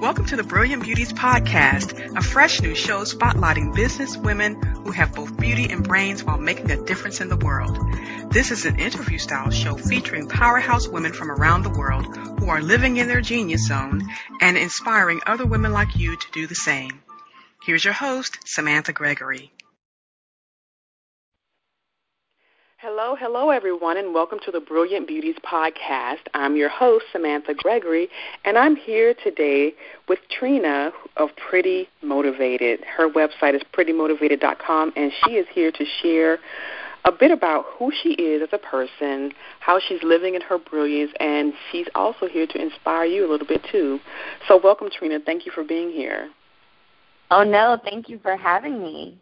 Welcome to the Brilliant Beauties Podcast, a fresh new show spotlighting business women who have both beauty and brains while making a difference in the world. This is an interview style show featuring powerhouse women from around the world who are living in their genius zone and inspiring other women like you to do the same. Here's your host, Samantha Gregory. Hello, hello, everyone, and welcome to the Brilliant Beauties podcast. I'm your host, Samantha Gregory, and I'm here today with Trina of Pretty Motivated. Her website is prettymotivated.com, and she is here to share a bit about who she is as a person, how she's living in her brilliance, and she's also here to inspire you a little bit too. So, welcome, Trina. Thank you for being here. Oh, no, thank you for having me.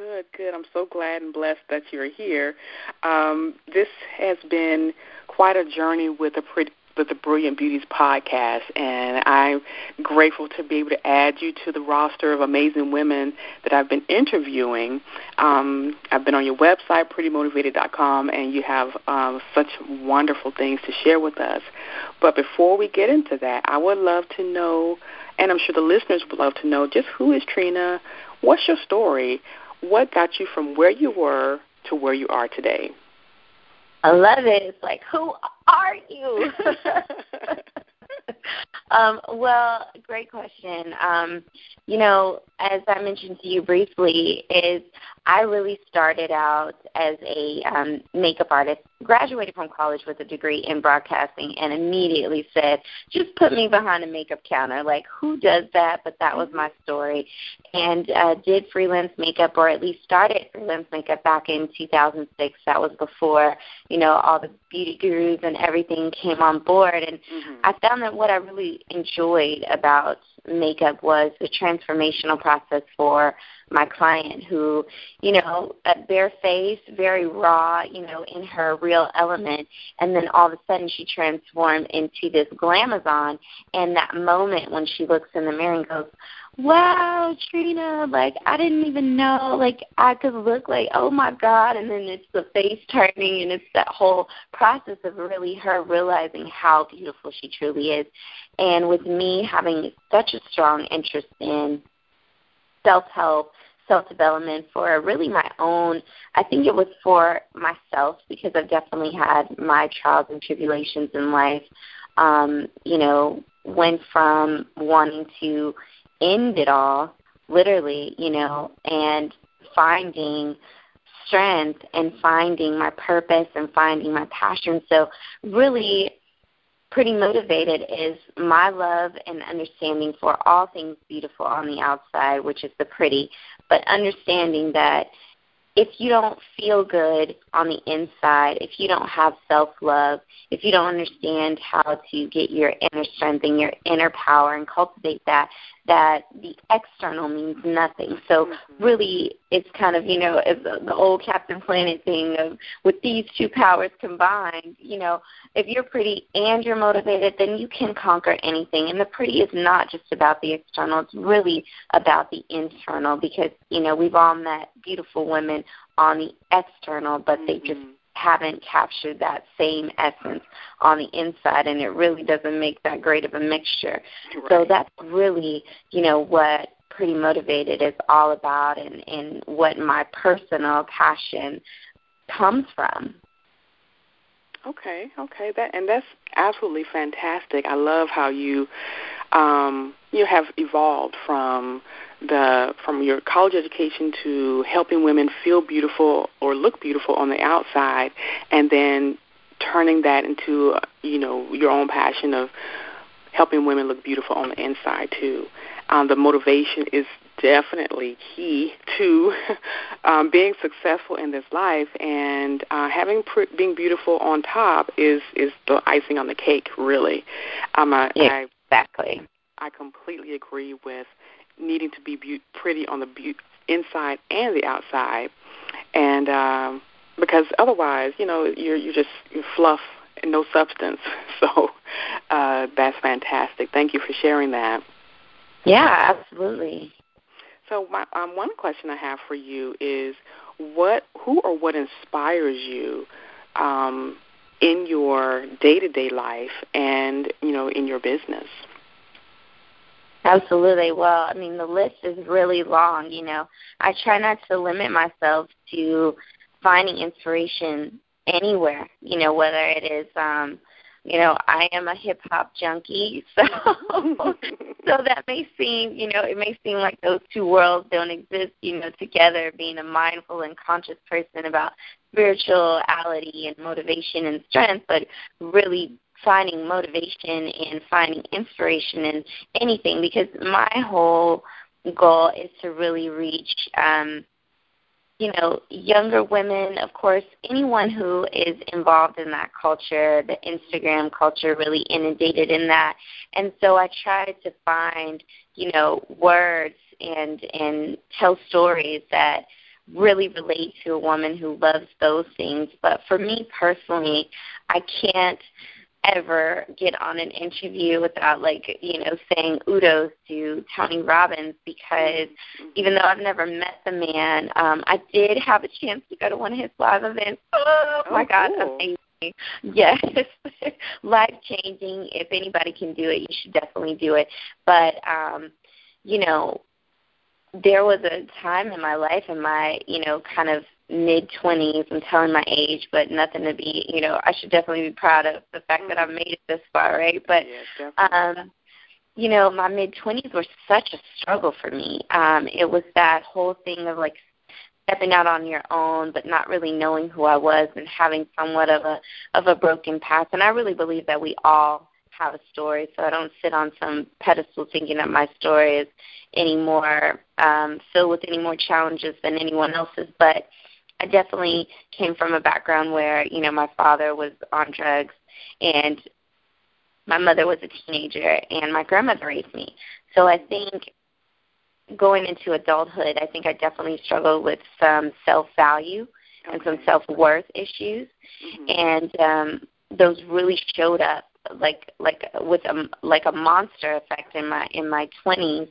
Good, good. I'm so glad and blessed that you're here. Um, this has been quite a journey with the pretty, with the Brilliant Beauties podcast, and I'm grateful to be able to add you to the roster of amazing women that I've been interviewing. Um, I've been on your website, prettymotivated.com, and you have um, such wonderful things to share with us. But before we get into that, I would love to know, and I'm sure the listeners would love to know, just who is Trina? What's your story? What got you from where you were to where you are today? I love it. It's like, who are you? um, well, great question. Um, you know, as I mentioned to you briefly, is I really started out as a um, makeup artist, graduated from college with a degree in broadcasting, and immediately said, just put me behind a makeup counter. Like, who does that? But that was mm-hmm. my story. And uh, did freelance makeup, or at least started freelance makeup back in 2006. That was before, you know, all the beauty gurus and everything came on board. And mm-hmm. I found that what I really enjoyed about makeup was the transformational process for my client who, you know, bare face, very raw, you know, in her real element, and then all of a sudden she transformed into this glamazon. And that moment when she looks in the mirror and goes, wow, Trina, like I didn't even know like I could look like oh my God and then it's the face turning and it's that whole process of really her realizing how beautiful she truly is. And with me having such a strong interest in self help, self development for really my own I think it was for myself because I've definitely had my trials and tribulations in life. Um, you know, went from wanting to end it all, literally, you know, and finding strength and finding my purpose and finding my passion. So, really, pretty motivated is my love and understanding for all things beautiful on the outside, which is the pretty, but understanding that if you don't feel good on the inside, if you don't have self love, if you don't understand how to get your inner strength and your inner power and cultivate that, that the external means nothing. So mm-hmm. really, it's kind of you know the, the old Captain Planet thing of with these two powers combined. You know, if you're pretty and you're motivated, then you can conquer anything. And the pretty is not just about the external; it's really about the internal. Because you know we've all met beautiful women on the external, but mm-hmm. they just haven't captured that same essence on the inside and it really doesn't make that great of a mixture. Right. So that's really, you know, what pretty motivated is all about and, and what my personal passion comes from. Okay, okay, that and that's absolutely fantastic. I love how you um you have evolved from the from your college education to helping women feel beautiful or look beautiful on the outside and then turning that into you know your own passion of helping women look beautiful on the inside too. Um, the motivation is definitely key to um, being successful in this life and uh, having pr- being beautiful on top is is the icing on the cake really. Um, I, yeah, exactly. I, I completely agree with needing to be be- pretty on the be- inside and the outside, and um, because otherwise, you know, you're you just you're fluff and no substance. So uh, that's fantastic. Thank you for sharing that. Yeah, absolutely. So my um, one question I have for you is what who or what inspires you um, in your day to day life and you know in your business. Absolutely. Well, I mean, the list is really long. You know, I try not to limit myself to finding inspiration anywhere. You know, whether it is, um, you know, I am a hip hop junkie, so so that may seem, you know, it may seem like those two worlds don't exist, you know, together. Being a mindful and conscious person about spirituality and motivation and strength, but really finding motivation and finding inspiration in anything because my whole goal is to really reach um you know younger women. Of course anyone who is involved in that culture the instagram culture really inundated in that. And so i try to find you know words and and tell stories that really relate to a woman who loves those things. But for me personally i can't ever get on an interview without like you know saying udos to Tony Robbins because even though I've never met the man, um, I did have a chance to go to one of his live events. Oh, oh my God, cool. amazing! Yes, life changing. If anybody can do it, you should definitely do it. But um, you know, there was a time in my life in my you know kind of mid twenties. I'm telling my age, but nothing to be. You know, I should definitely be proud of the fact that I've made it this far, right? But yeah, um, you know, my mid twenties were such a struggle for me. Um, it was that whole thing of like stepping out on your own but not really knowing who I was and having somewhat of a of a broken past and I really believe that we all have a story so I don't sit on some pedestal thinking that my story is any more um filled with any more challenges than anyone else's but I definitely came from a background where, you know, my father was on drugs and my mother was a teenager and my grandmother raised me. So I think going into adulthood, I think I definitely struggled with some self value okay. and some self worth issues. Mm-hmm. And um those really showed up like like with a like a monster effect in my in my 20s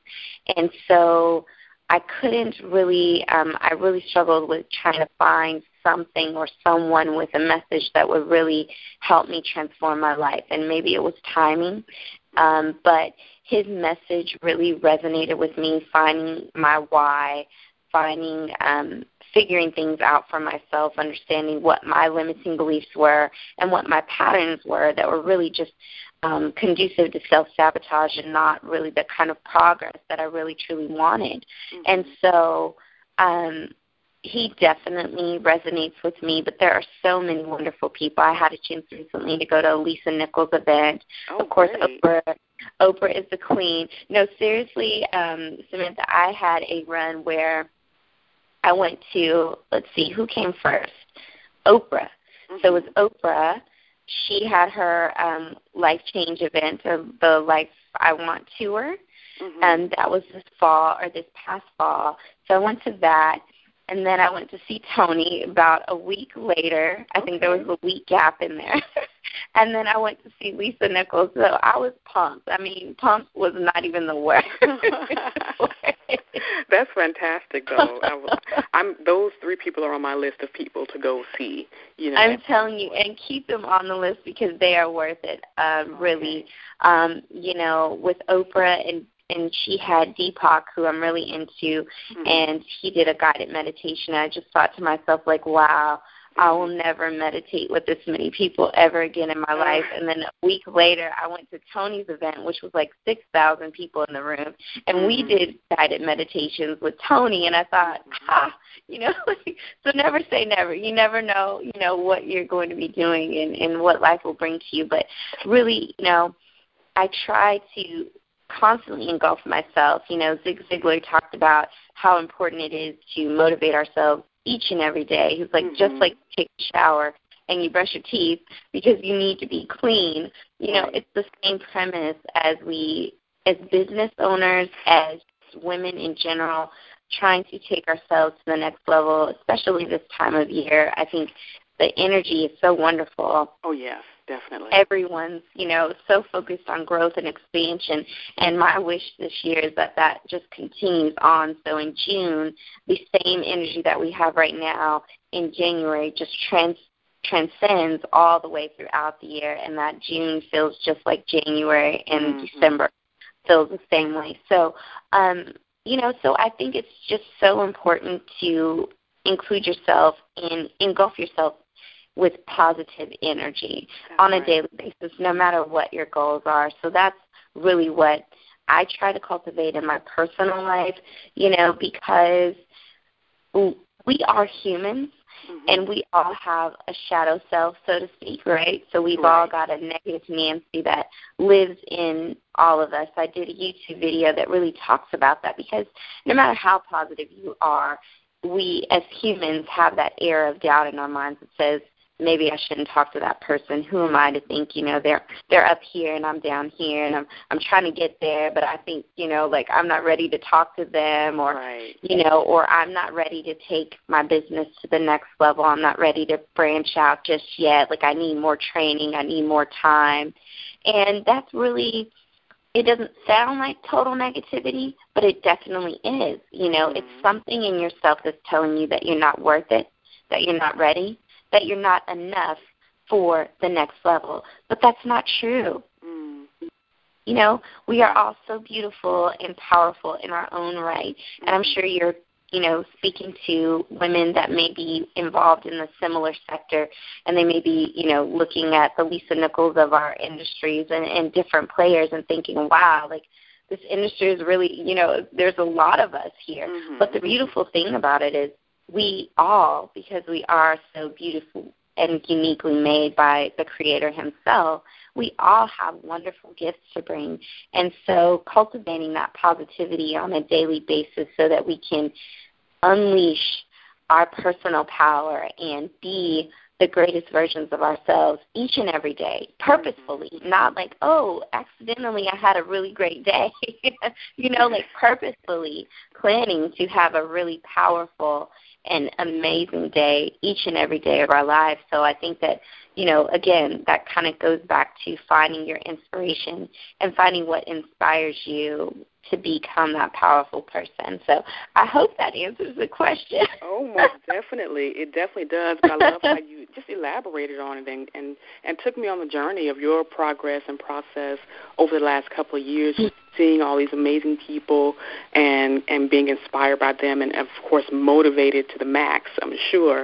and so I couldn't really, um, I really struggled with trying to find something or someone with a message that would really help me transform my life. And maybe it was timing, um, but his message really resonated with me, finding my why, finding, um, figuring things out for myself, understanding what my limiting beliefs were and what my patterns were that were really just um, conducive to self sabotage and not really the kind of progress that I really truly wanted. Mm-hmm. And so um, he definitely resonates with me, but there are so many wonderful people. I had a chance recently to go to a Lisa Nichols event. Oh, of course, great. Oprah. Oprah is the queen. No, seriously, um, Samantha, I had a run where I went to, let's see, who came first? Oprah. Mm-hmm. So it was Oprah, she had her um, life change event, of the Life I Want tour, mm-hmm. and that was this fall or this past fall. So I went to that, and then I went to see Tony about a week later. I think there was a week gap in there. and then I went to see Lisa Nichols. So I was pumped. I mean, pumped was not even the word. That's fantastic, though. I was, I'm those three people are on my list of people to go see. You know, I'm telling you, and keep them on the list because they are worth it. Um, really, um, you know, with Oprah and and she had Deepak, who I'm really into, mm-hmm. and he did a guided meditation. I just thought to myself, like, wow, I will never meditate with this many people ever again in my life. And then a week later, I went to Tony's event, which was like 6,000 people in the room, and we mm-hmm. did guided meditations with Tony. And I thought, ha, you know, so never say never. You never know, you know, what you're going to be doing and, and what life will bring to you. But really, you know, I try to constantly engulf myself. You know, Zig Ziglar talked about how important it is to motivate ourselves each and every day. He's like, mm-hmm. just like take a shower and you brush your teeth because you need to be clean. You know, it's the same premise as we, as business owners, as women in general, trying to take ourselves to the next level, especially this time of year. I think the energy is so wonderful. Oh yes, definitely. Everyone's, you know, so focused on growth and expansion, and my wish this year is that that just continues on. So in June, the same energy that we have right now in January just trans transcends all the way throughout the year, and that June feels just like January and mm-hmm. December. feels the same way. So, um, you know, so I think it's just so important to include yourself and engulf yourself with positive energy that's on right. a daily basis, no matter what your goals are. So that's really what I try to cultivate in my personal life, you know, because we are humans mm-hmm. and we all have a shadow self, so to speak, right? So we've right. all got a negative Nancy that lives in all of us. I did a YouTube video that really talks about that because no matter how positive you are, we as humans have that air of doubt in our minds that says, maybe I shouldn't talk to that person. Who am I to think, you know, they're they're up here and I'm down here and I'm I'm trying to get there, but I think, you know, like I'm not ready to talk to them or right. you know, or I'm not ready to take my business to the next level. I'm not ready to branch out just yet. Like I need more training, I need more time. And that's really it doesn't sound like total negativity, but it definitely is. You know, mm-hmm. it's something in yourself that's telling you that you're not worth it, that you're not ready, that you're not enough for the next level. But that's not true. Mm. You know, we are all so beautiful and powerful in our own right. And I'm sure you're, you know, speaking to women that may be involved in the similar sector and they may be, you know, looking at the Lisa Nichols of our industries and, and different players and thinking, wow, like this industry is really, you know, there's a lot of us here. Mm-hmm. But the beautiful thing about it is we all, because we are so beautiful and uniquely made by the Creator Himself, we all have wonderful gifts to bring. And so, cultivating that positivity on a daily basis so that we can unleash our personal power and be the greatest versions of ourselves each and every day, purposefully, mm-hmm. not like, oh, accidentally I had a really great day. you know, like purposefully planning to have a really powerful and amazing day each and every day of our lives. So I think that, you know, again, that kind of goes back to finding your inspiration and finding what inspires you to become that powerful person. So I hope that answers the question. oh, most definitely. It definitely does. But I love how you just elaborated on it and, and, and took me on the journey of your progress and process over the last couple of years, seeing all these amazing people and, and being inspired by them and, of course, motivated to the max, I'm sure.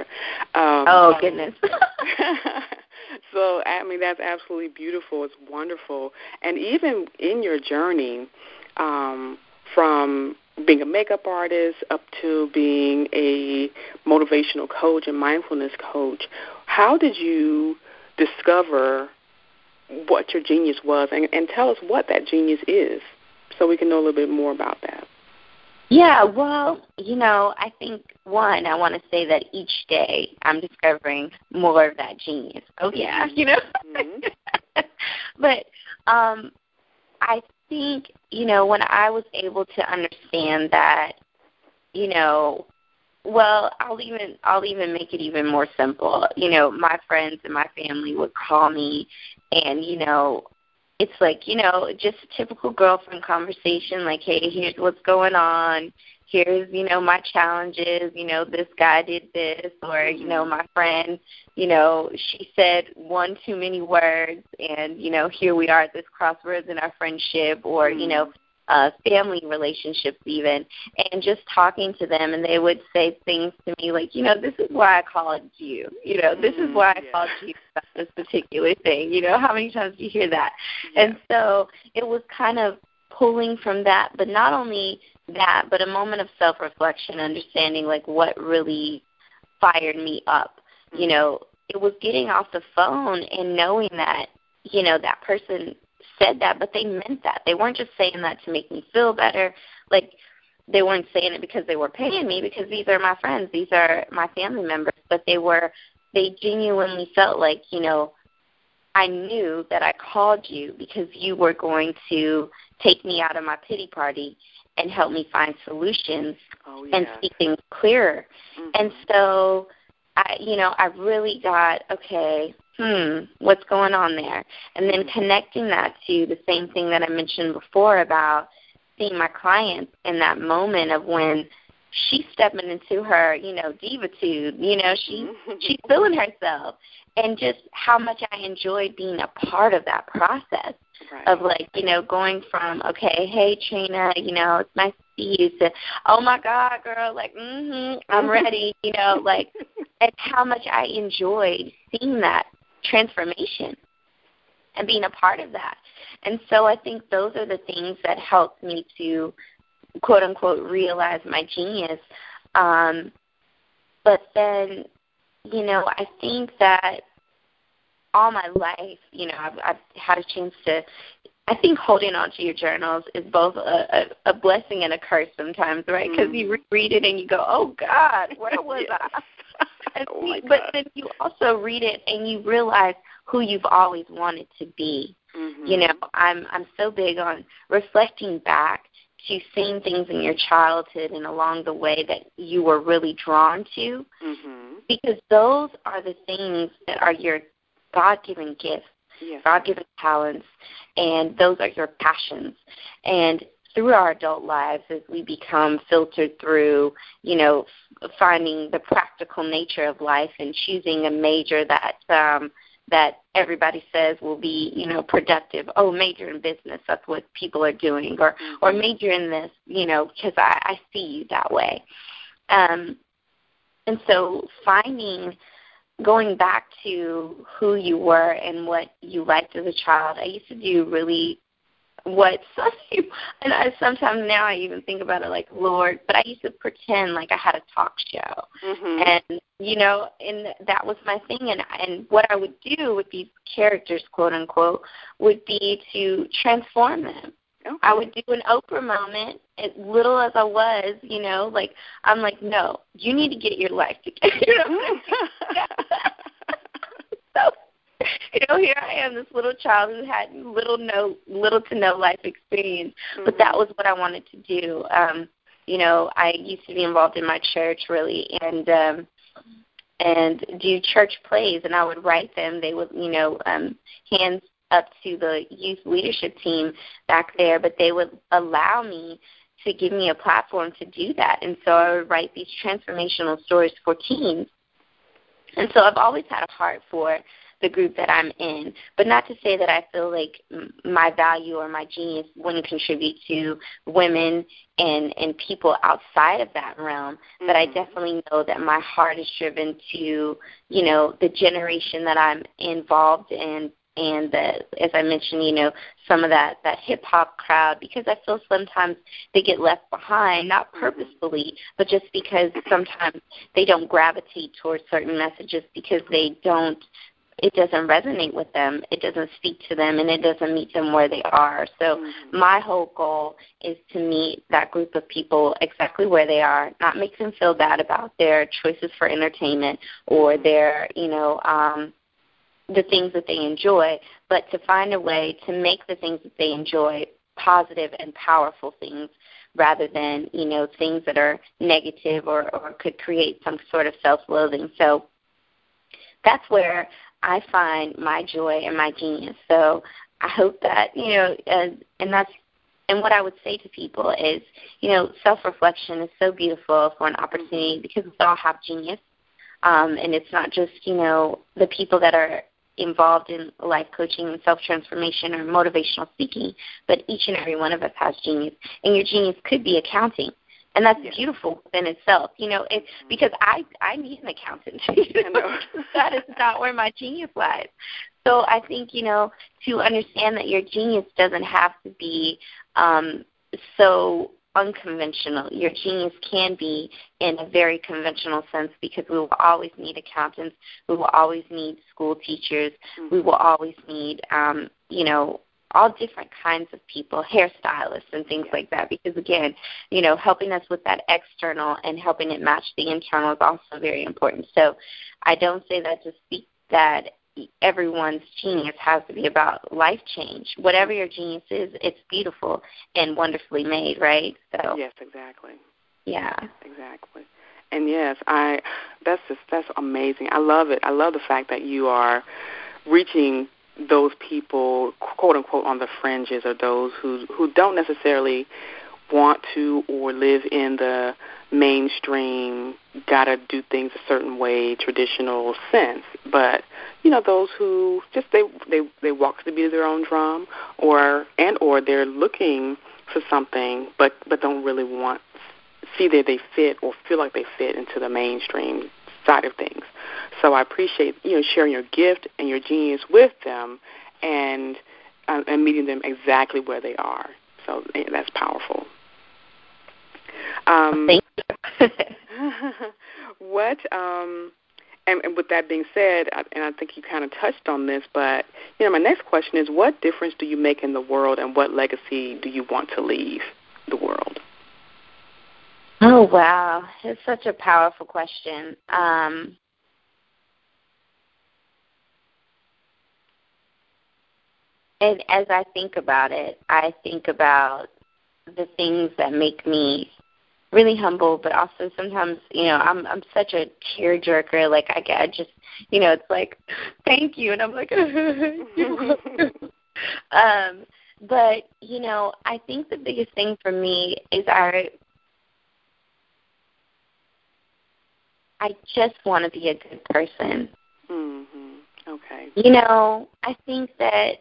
Um, oh, goodness. so, I mean, that's absolutely beautiful. It's wonderful. And even in your journey, um, from being a makeup artist up to being a motivational coach and mindfulness coach, how did you discover what your genius was? And, and tell us what that genius is so we can know a little bit more about that. Yeah, well, you know, I think one, I want to say that each day I'm discovering more of that genius. Oh yeah, you know. Mm-hmm. but um I think, you know, when I was able to understand that, you know, well, I'll even I'll even make it even more simple. You know, my friends and my family would call me and, you know, it's like, you know, just a typical girlfriend conversation like, "Hey, here's what's going on? Here's you know my challenges you know this guy did this or you know mm-hmm. my friend you know she said one too many words and you know here we are at this crossroads in our friendship or you know mm-hmm. Uh family relationships even and just talking to them and they would say things to me like you know this is why i called you you know this is why i yeah. called you about this particular thing you know how many times do you hear that Yeah. and so it was kind of pulling from that but not only that, but a moment of self reflection, understanding like what really fired me up. You know, it was getting off the phone and knowing that, you know, that person said that, but they meant that. They weren't just saying that to make me feel better. Like they weren't saying it because they were paying me because these are my friends, these are my family members, but they were they genuinely felt like, you know, I knew that I called you because you were going to take me out of my pity party and help me find solutions oh, yeah. and see things clearer. Mm-hmm. And so I you know, I really got, okay, hmm, what's going on there? And then Mm-hmm. connecting that to the same thing that I mentioned before about seeing my clients in that moment of when she's stepping into her, you know, divitude. You know, she mm-hmm. she's feeling herself, and just how much I enjoyed being a part of that process right. of like, you know, going from okay, hey Trina, you know, it's nice to see you to oh my God, girl, like, mhm, I'm ready, you know, like, and how much I enjoyed seeing that transformation and being a part of that. And so I think those are the things that helped me to quote unquote realize my genius. Um, but then, you know, I think that all my life, you know, I've, I've had a chance to. I think holding on to your journals is both a, a, a blessing and a curse sometimes, right? Because mm. you read it and you go, "Oh God, where was I?" Oh but then you also read it and you realize who you've always wanted to be. Mm-hmm. You know, I'm I'm so big on reflecting back to seeing things in your childhood and along the way that you were really drawn to mm-hmm. because those are the things that are your god-given gifts yes. god-given talents and those are your passions and through our adult lives as we become filtered through you know finding the practical nature of life and choosing a major that um that everybody says will be, you know, productive. Oh, major in business. That's what people are doing, or mm-hmm. or major in this, you know, because I, I see you that way. Um, and so finding, going back to who you were and what you liked as a child. I used to do really what some people, and I sometimes now I even think about it like Lord, but I used to pretend like I had a talk show, mm-hmm. and you know, and that was my thing, and and what I would do with these characters, quote unquote, would be to transform them. Okay. I would do an Oprah moment, as little as I was, you know, like I'm like, no, you need to get your life together. You know? so you know, here I am, this little child who had little no little to no life experience, mm-hmm. but that was what I wanted to do. Um, you know, I used to be involved in my church really and um and do church plays and I would write them. They would, you know, um hands up to the youth leadership team back there, but they would allow me to give me a platform to do that. And so I would write these transformational stories for teens. And so I've always had a heart for the group that I'm in. But not to say that I feel like my value or my genius wouldn't contribute to women and and people outside of that realm. Mm-hmm. But I definitely know that my heart is driven to you know the generation that I'm involved in and the, as I mentioned, you know, some of that that hip hop crowd because I feel sometimes they get left behind, not mm-hmm. purposefully, but just because sometimes they don't gravitate towards certain messages because they don't it doesn't resonate with them, it doesn't speak to them, and it doesn't meet them where they are. So mm-hmm. my whole goal is to meet that group of people exactly where they are, not make them feel bad about their choices for entertainment or mm-hmm. their, you know, um, the things that they enjoy, but to find a way to make the things that they enjoy positive and powerful things rather than, you know, things that are negative or, or could create some sort of self loathing. So that's where I find my joy and my genius. So I hope that you know, and, and that's and what I would say to people is, you know, self reflection is so beautiful for an opportunity because we all have genius, um, and it's not just you know the people that are involved in life coaching and self transformation or motivational speaking, but each and every one of us has genius, and your genius could be accounting and that's yeah. beautiful within itself. You know, it, mm-hmm. because I I need an accountant. You know? that is not where my genius lies. So I think you know to understand that your genius doesn't have to be um, so unconventional. Your genius can be in a very conventional sense because we will always need accountants, we will always need school teachers, mm-hmm. we will always need um, you know all different kinds of people, hairstylists and things like that. Because again, you know, helping us with that external and helping it match the internal is also very important. So I don't say that to speak that everyone's genius has to be about life change. Whatever your genius is, it's beautiful and wonderfully made, right? So Yes, exactly. Yeah. Exactly. And yes, I that's just that's amazing. I love it. I love the fact that you are reaching those people, quote unquote, on the fringes, or those who who don't necessarily want to or live in the mainstream gotta do things a certain way traditional sense. But you know those who just they they they walk to the beat of their own drum or and or they're looking for something but but don't really want see that they fit or feel like they fit into the mainstream side of things so i appreciate you know sharing your gift and your genius with them and uh, and meeting them exactly where they are so that's powerful um, Thank you. what um, and, and with that being said, and I think you kind of touched on this, but you know, my next question is, what difference do you make in the world, and what legacy do you want to leave the world? Oh wow, it's such a powerful question. Um, and as I think about it, I think about the things that make me really humble, but also sometimes, you know, I'm I'm such a tearjerker. Like I get I just, you know, it's like, thank you, and I'm like, um, but you know, I think the biggest thing for me is I I just want to be a good person. Mhm. Okay. You know, I think that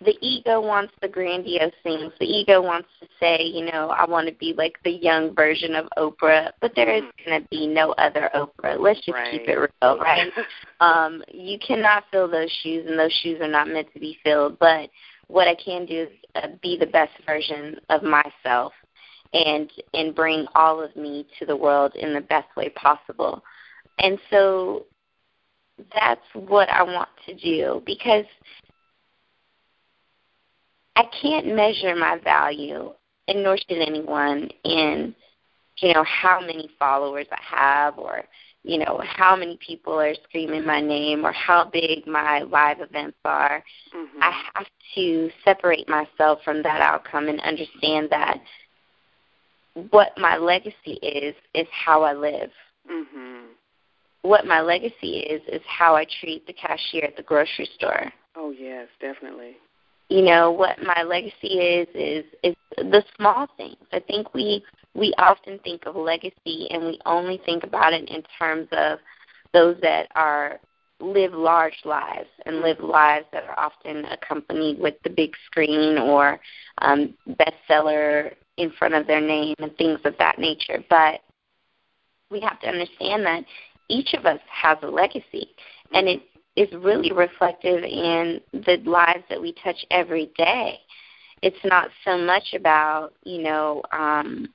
the ego wants the grandiose things. The ego wants to say, you know, I want to be like the young version of Oprah, but there is mm-hmm. going to be no other Oprah. Let's just right. keep it real, right? um, you cannot fill those shoes, and those shoes are not meant to be filled. But what I can do is uh, be the best version of myself, and and bring all of me to the world in the best way possible. And so that's what I want to do because I can't measure my value, and nor should anyone, in you know how many followers I have, or you know how many people are screaming my name, or how big my live events are. Mm-hmm. I have to separate myself from that outcome and understand that what my legacy is is how I live. Mm-hmm. What my legacy is is how I treat the cashier at the grocery store. Oh yes, definitely you know what my legacy is is is the small things i think we we often think of legacy and we only think about it in terms of those that are live large lives and live lives that are often accompanied with the big screen or um, bestseller in front of their name and things of that nature. But we have to understand that each of us has a legacy, and it is really reflective in the lives that we touch every day. It's not so much about, you know, um,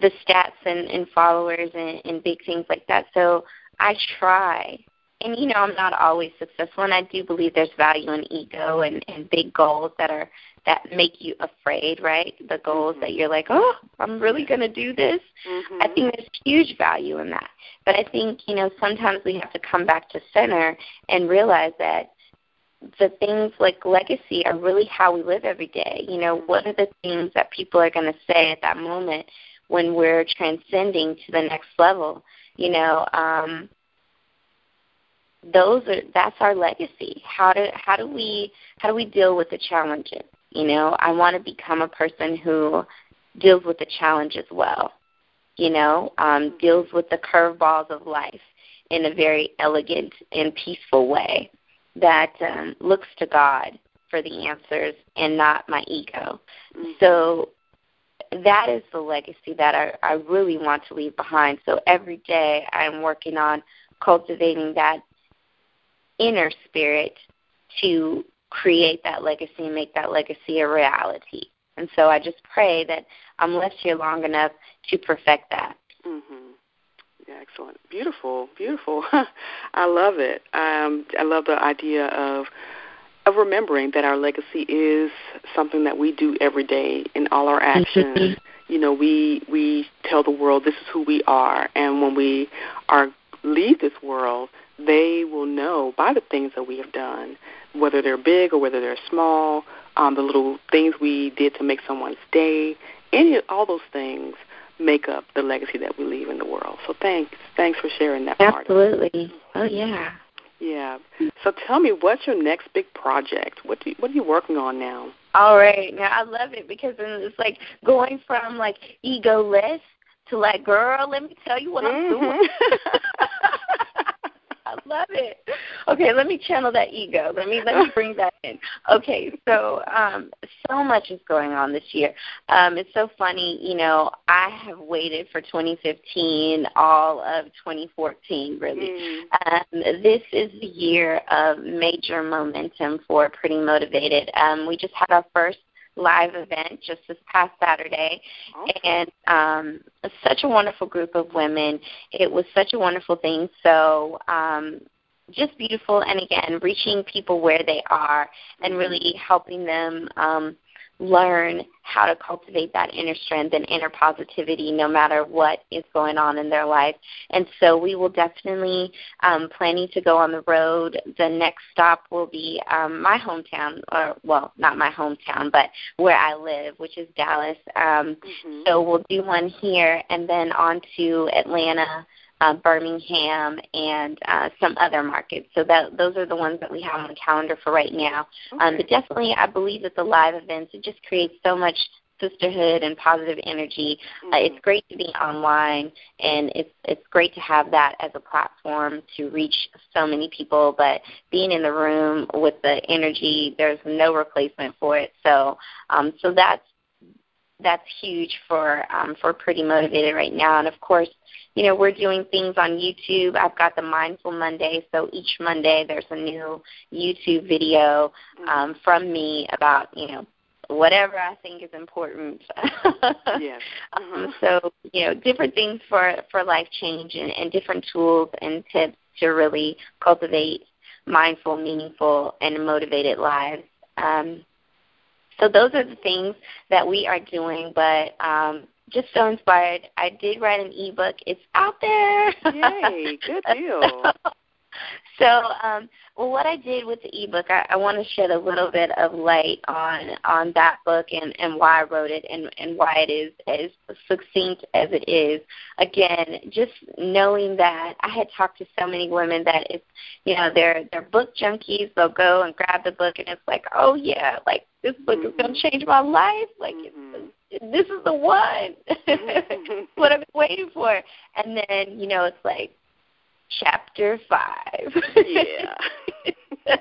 the stats and, and followers and, and big things like that. So I try. And you know, I'm not always successful and I do believe there's value in ego and, and big goals that are that make you afraid, right? The goals mm-hmm. that you're like, oh, I'm really going to do this. Mm-hmm. I think there's huge value in that. But I think, you know, sometimes we have to come back to center and realize that the things like legacy are really how we live every day. You know, what are the things that people are going to say at that moment when we're transcending to the next level? You know, um, those are that's our legacy. How do how do we how do we deal with the challenges? You know, I want to become a person who deals with the challenge as well. You know, um, deals with the curveballs of life in a very elegant and peaceful way that um, looks to God for the answers and not my ego. Mm-hmm. So that is the legacy that I, I really want to leave behind. So every day I'm working on cultivating that inner spirit to create that legacy and make that legacy a reality. And so I just pray that I'm left here long enough to perfect that. Mhm. Yeah, excellent. Beautiful, beautiful. I love it. Um, I love the idea of of remembering that our legacy is something that we do every day in all our actions. Mm-hmm. You know, we we tell the world this is who we are, and when we are leave this world, they will know by the things that we have done, whether they're big or whether they're small, um, the little things we did to make someone's day, any all those things make up the legacy that we leave in the world. So thanks, thanks for sharing that Absolutely. part. Absolutely. Oh yeah. Yeah. So tell me, what's your next big project? What do you, what are you working on now? All right. Now I love it because it's like going from like egoless to like, girl, let me tell you what mm-hmm. I'm doing. I love it. Okay, let me channel that ego. Let me let me bring that in. Okay, so um so much is going on this year. Um it's so funny, you know, I have waited for 2015 all of 2014 really. Mm. Um this is the year of major momentum for Pretty Motivated. Um we just had our first live event just this past Saturday, okay. and um, such a wonderful group of women. It was such a wonderful thing. So um, just beautiful, and again, reaching people where they are and mm-hmm. really helping them. Um, learn how to cultivate that inner strength and inner positivity no matter what is going on in their life. And so we will definitely um, planning to go on the road. The next stop will be um, my hometown, or well, not my hometown, but where I live, which is Dallas. Um, mm-hmm. So we'll do one here and then on to Atlanta uh, Birmingham, and uh, some other markets. So that those are the ones that we have on the calendar for right now. Um, okay. Um, but definitely, I believe that the live events it just creates so much sisterhood and positive energy. Mm-hmm. Uh, it's great to be online, and it's it's great to have that as a platform to reach so many people. But being in the room with the energy, there's no replacement for it. So um, so that's that's huge for um, for pretty motivated right now. And of course, you know, we're doing things on YouTube. I've got the Mindful Monday, so each Monday there's a new YouTube video mm-hmm. um, from me about, you know, whatever I think is important. yes. um, so, you know, different things for, for life change and, and different tools and tips to really cultivate mindful, meaningful, and motivated lives. Um, so those are the things that we are doing, but um, just so inspired. I did write an ebook. It's out there. Yay! Good deal. so, um, well, what I did with the ebook, I, I want to shed a little bit of light on on that book and and why I wrote it and and why it is as succinct as it is. Again, just knowing that I had talked to so many women that it's you know they're they're book junkies. They'll go and grab the book and it's like, oh yeah, like this book mm-hmm. is going to change my life. Like mm-hmm. this is the one. what I've been waiting for. And then you know it's like chapter five. yeah.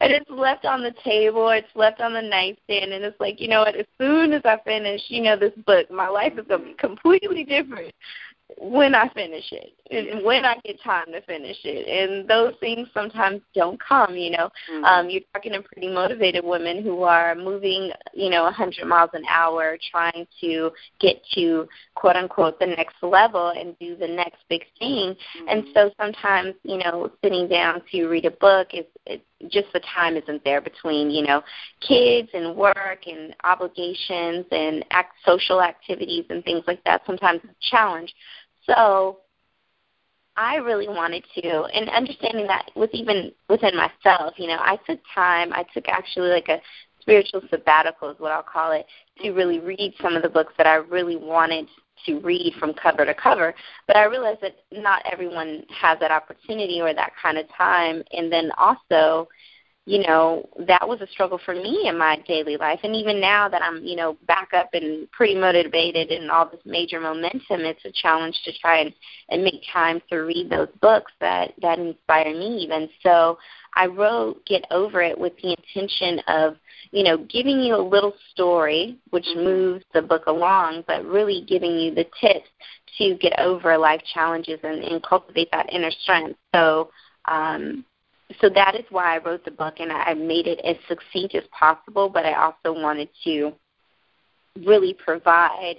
and it's left on the table, it's left on the nightstand, and it's like, you know what, as soon as I finish, you know, this book, my life is going to be completely different when I finish it and when I get time to finish it. And those things sometimes don't come, you know. Mm-hmm. Um, you're talking to pretty motivated women who are moving, you know, 100 miles an hour trying to get to quote unquote the next level and do the next big thing. Mm-hmm. And so sometimes, you know, sitting down to read a book is it, just the time isn't there between, you know, kids and work and obligations and act, social activities and things like that. Sometimes it's a challenge. So I really wanted to, and understanding that with even within myself, you know, I took time. I took actually like a spiritual sabbatical is what I'll call it to really read some of the books that I really wanted to read from cover to cover. But I realized that not everyone has that opportunity or that kind of time. And then also, you know, that was a struggle for me in my daily life. And even now that I'm, you know, back up and pretty motivated and all this major momentum, it's a challenge to try and, and make time to read those books that, that inspire me even. So I wrote Get Over It with the intention of, you know, giving you a little story which mm-hmm. moves the book along, but really giving you the tips to get over life challenges and, and cultivate that inner strength. So um so that is why I wrote the book, and I made it as succinct as possible. But I also wanted to really provide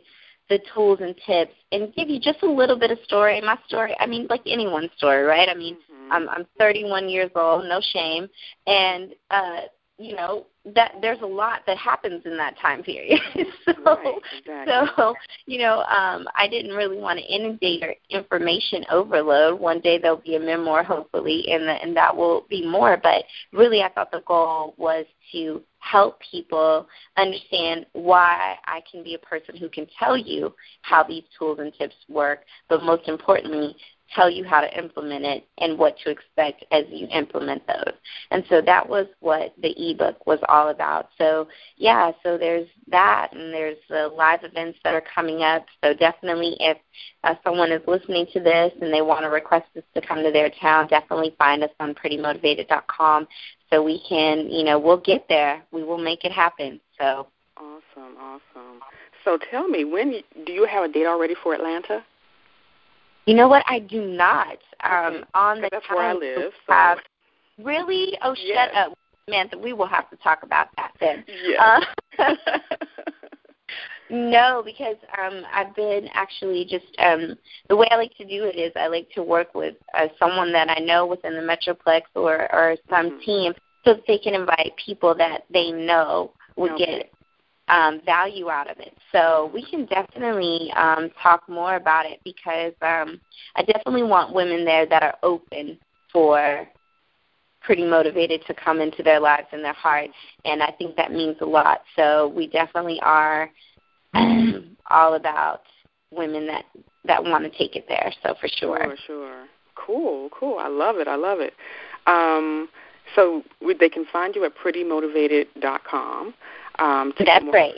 the tools and tips and give you just a little bit of story. My story, I mean, like anyone's story, right? I mean, mm-hmm. I'm I'm 31 years old, no shame, and uh, you know, that there's a lot that happens in that time period. so, right, exactly. so you know, um, I didn't really want to inundate or information overload. One day there'll be a memoir, hopefully, and the, and that will be more. But really, I thought the goal was to help people understand why I can be a person who can tell you how these tools and tips work, but most importantly, tell you how to implement it and what to expect as you implement those. And so that was what the ebook was all about. So yeah, so there's that, and there's the live events that are coming up. So definitely, if uh, someone is listening to this and they want to request us to come to their town, definitely find us on prettymotivated.com so we can, you know, we'll get there. We will make it happen. So awesome, awesome. So tell me, when do you have a date already for Atlanta? You know what? I do not. Um, on the that's where I live. So. Have, really? Oh, yes. shut up, Samantha. We will have to talk about that then. Yeah. Uh, no, because um, I've been actually just um, the way I like to do it is I like to work with uh, someone that I know within the Metroplex or or some mm-hmm. team so that they can invite people that they know would okay. get um, value out of it. So we can definitely um, talk more about it because um, I definitely want women there that are open for pretty motivated to come into their lives and their heart, and I think that means a lot. So we definitely are all about women that that want to take it there. So for sure. Sure, sure. Cool, cool. I love it. I love it. Um, so they can find you at prettymotivated.com. Um, to That's get more right.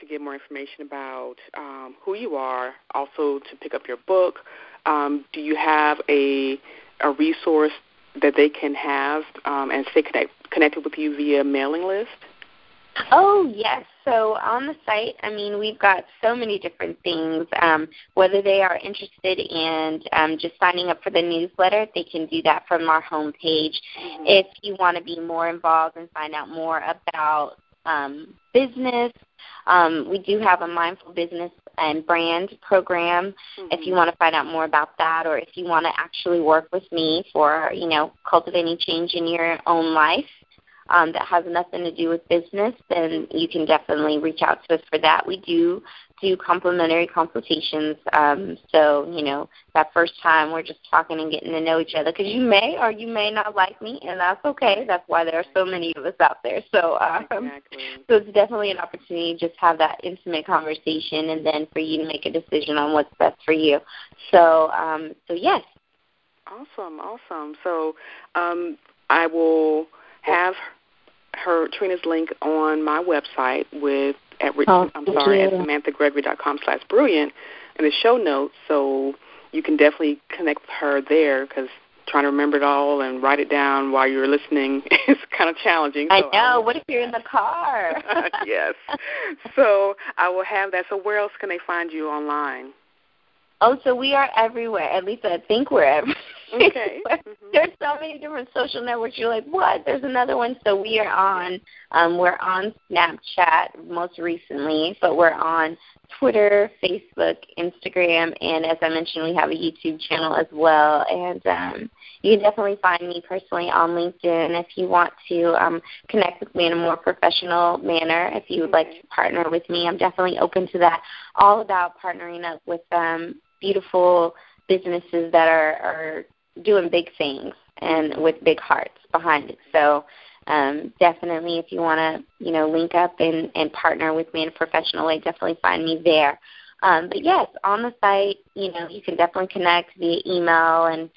to get more information about um, who you are, also to pick up your book. Um, do you have a a resource that they can have um, and stay connect, connected with you via mailing list? Oh yes. So on the site, I mean, we've got so many different things. Um, whether they are interested in um, just signing up for the newsletter, they can do that from our homepage. Mm-hmm. If you want to be more involved and find out more about um, business, um, we do have a mindful business and brand program. Mm-hmm. If you want to find out more about that, or if you want to actually work with me for, you know, cultivating change in your own life, um, that has nothing to do with business, then you can definitely reach out to us for that. We do do complimentary consultations. Um, so, you know, that first time we're just talking and getting to know each other because you may or you may not like me, and that's okay. That's why there are so many of us out there. So, um, exactly. so it's definitely an opportunity to just have that intimate conversation, and then for you to make a decision on what's best for you. So, um, so yes. Awesome, awesome. So, um, I will have her Trina's link on my website with at oh, I'm sorry you. at samanthagregory.com slash brilliant in the show notes, so you can definitely connect with her there because trying to remember it all and write it down while you're listening is kind of challenging. I so know. what if you're in the car? yes. So I will have that. So where else can they find you online? Oh, so we are everywhere. At least I think we're everywhere. Okay. Mm-hmm. There's so many different social networks. You're like, what? There's another one. So we are on. Um, we're on Snapchat most recently, but we're on Twitter, Facebook, Instagram, and as I mentioned, we have a YouTube channel as well. And um, you can definitely find me personally on LinkedIn if you want to um, connect with me in a more professional manner. If you would like to partner with me, I'm definitely open to that. All about partnering up with um, beautiful businesses that are, are doing big things and with big hearts behind it. So um, definitely, if you want to, you know, link up and, and partner with me in a professional way, definitely find me there. Um, but yes, on the site, you know, you can definitely connect via email and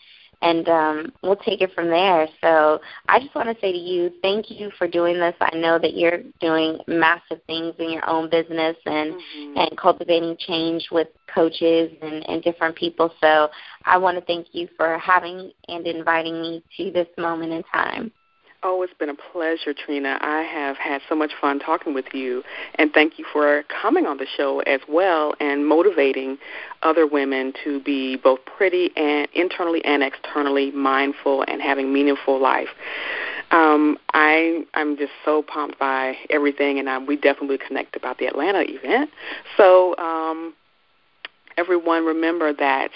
and um, we'll take it from there. So I just want to say to you, thank you for doing this. I know that you're doing massive things in your own business and mm-hmm. and cultivating change with coaches and, and different people. So I want to thank you for having and inviting me to this moment in time. Oh, it's been a pleasure, Trina. I have had so much fun talking with you, and thank you for coming on the show as well and motivating other women to be both pretty and internally and externally mindful and having meaningful life. Um, I I'm just so pumped by everything, and I, we definitely connect about the Atlanta event. So, um, everyone, remember that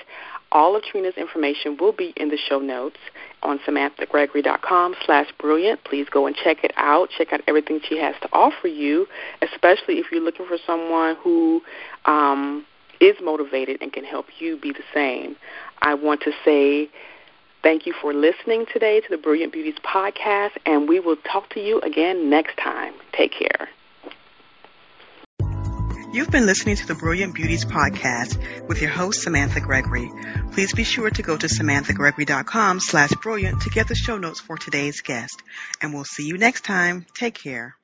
all of Trina's information will be in the show notes on samanthagregory.com slash brilliant. Please go and check it out. Check out everything she has to offer you, especially if you're looking for someone who um, is motivated and can help you be the same. I want to say thank you for listening today to the Brilliant Beauties podcast, and we will talk to you again next time. Take care. You've been listening to the Brilliant Beauties podcast with your host, Samantha Gregory. Please be sure to go to samanthagregory.com slash brilliant to get the show notes for today's guest. And we'll see you next time. Take care.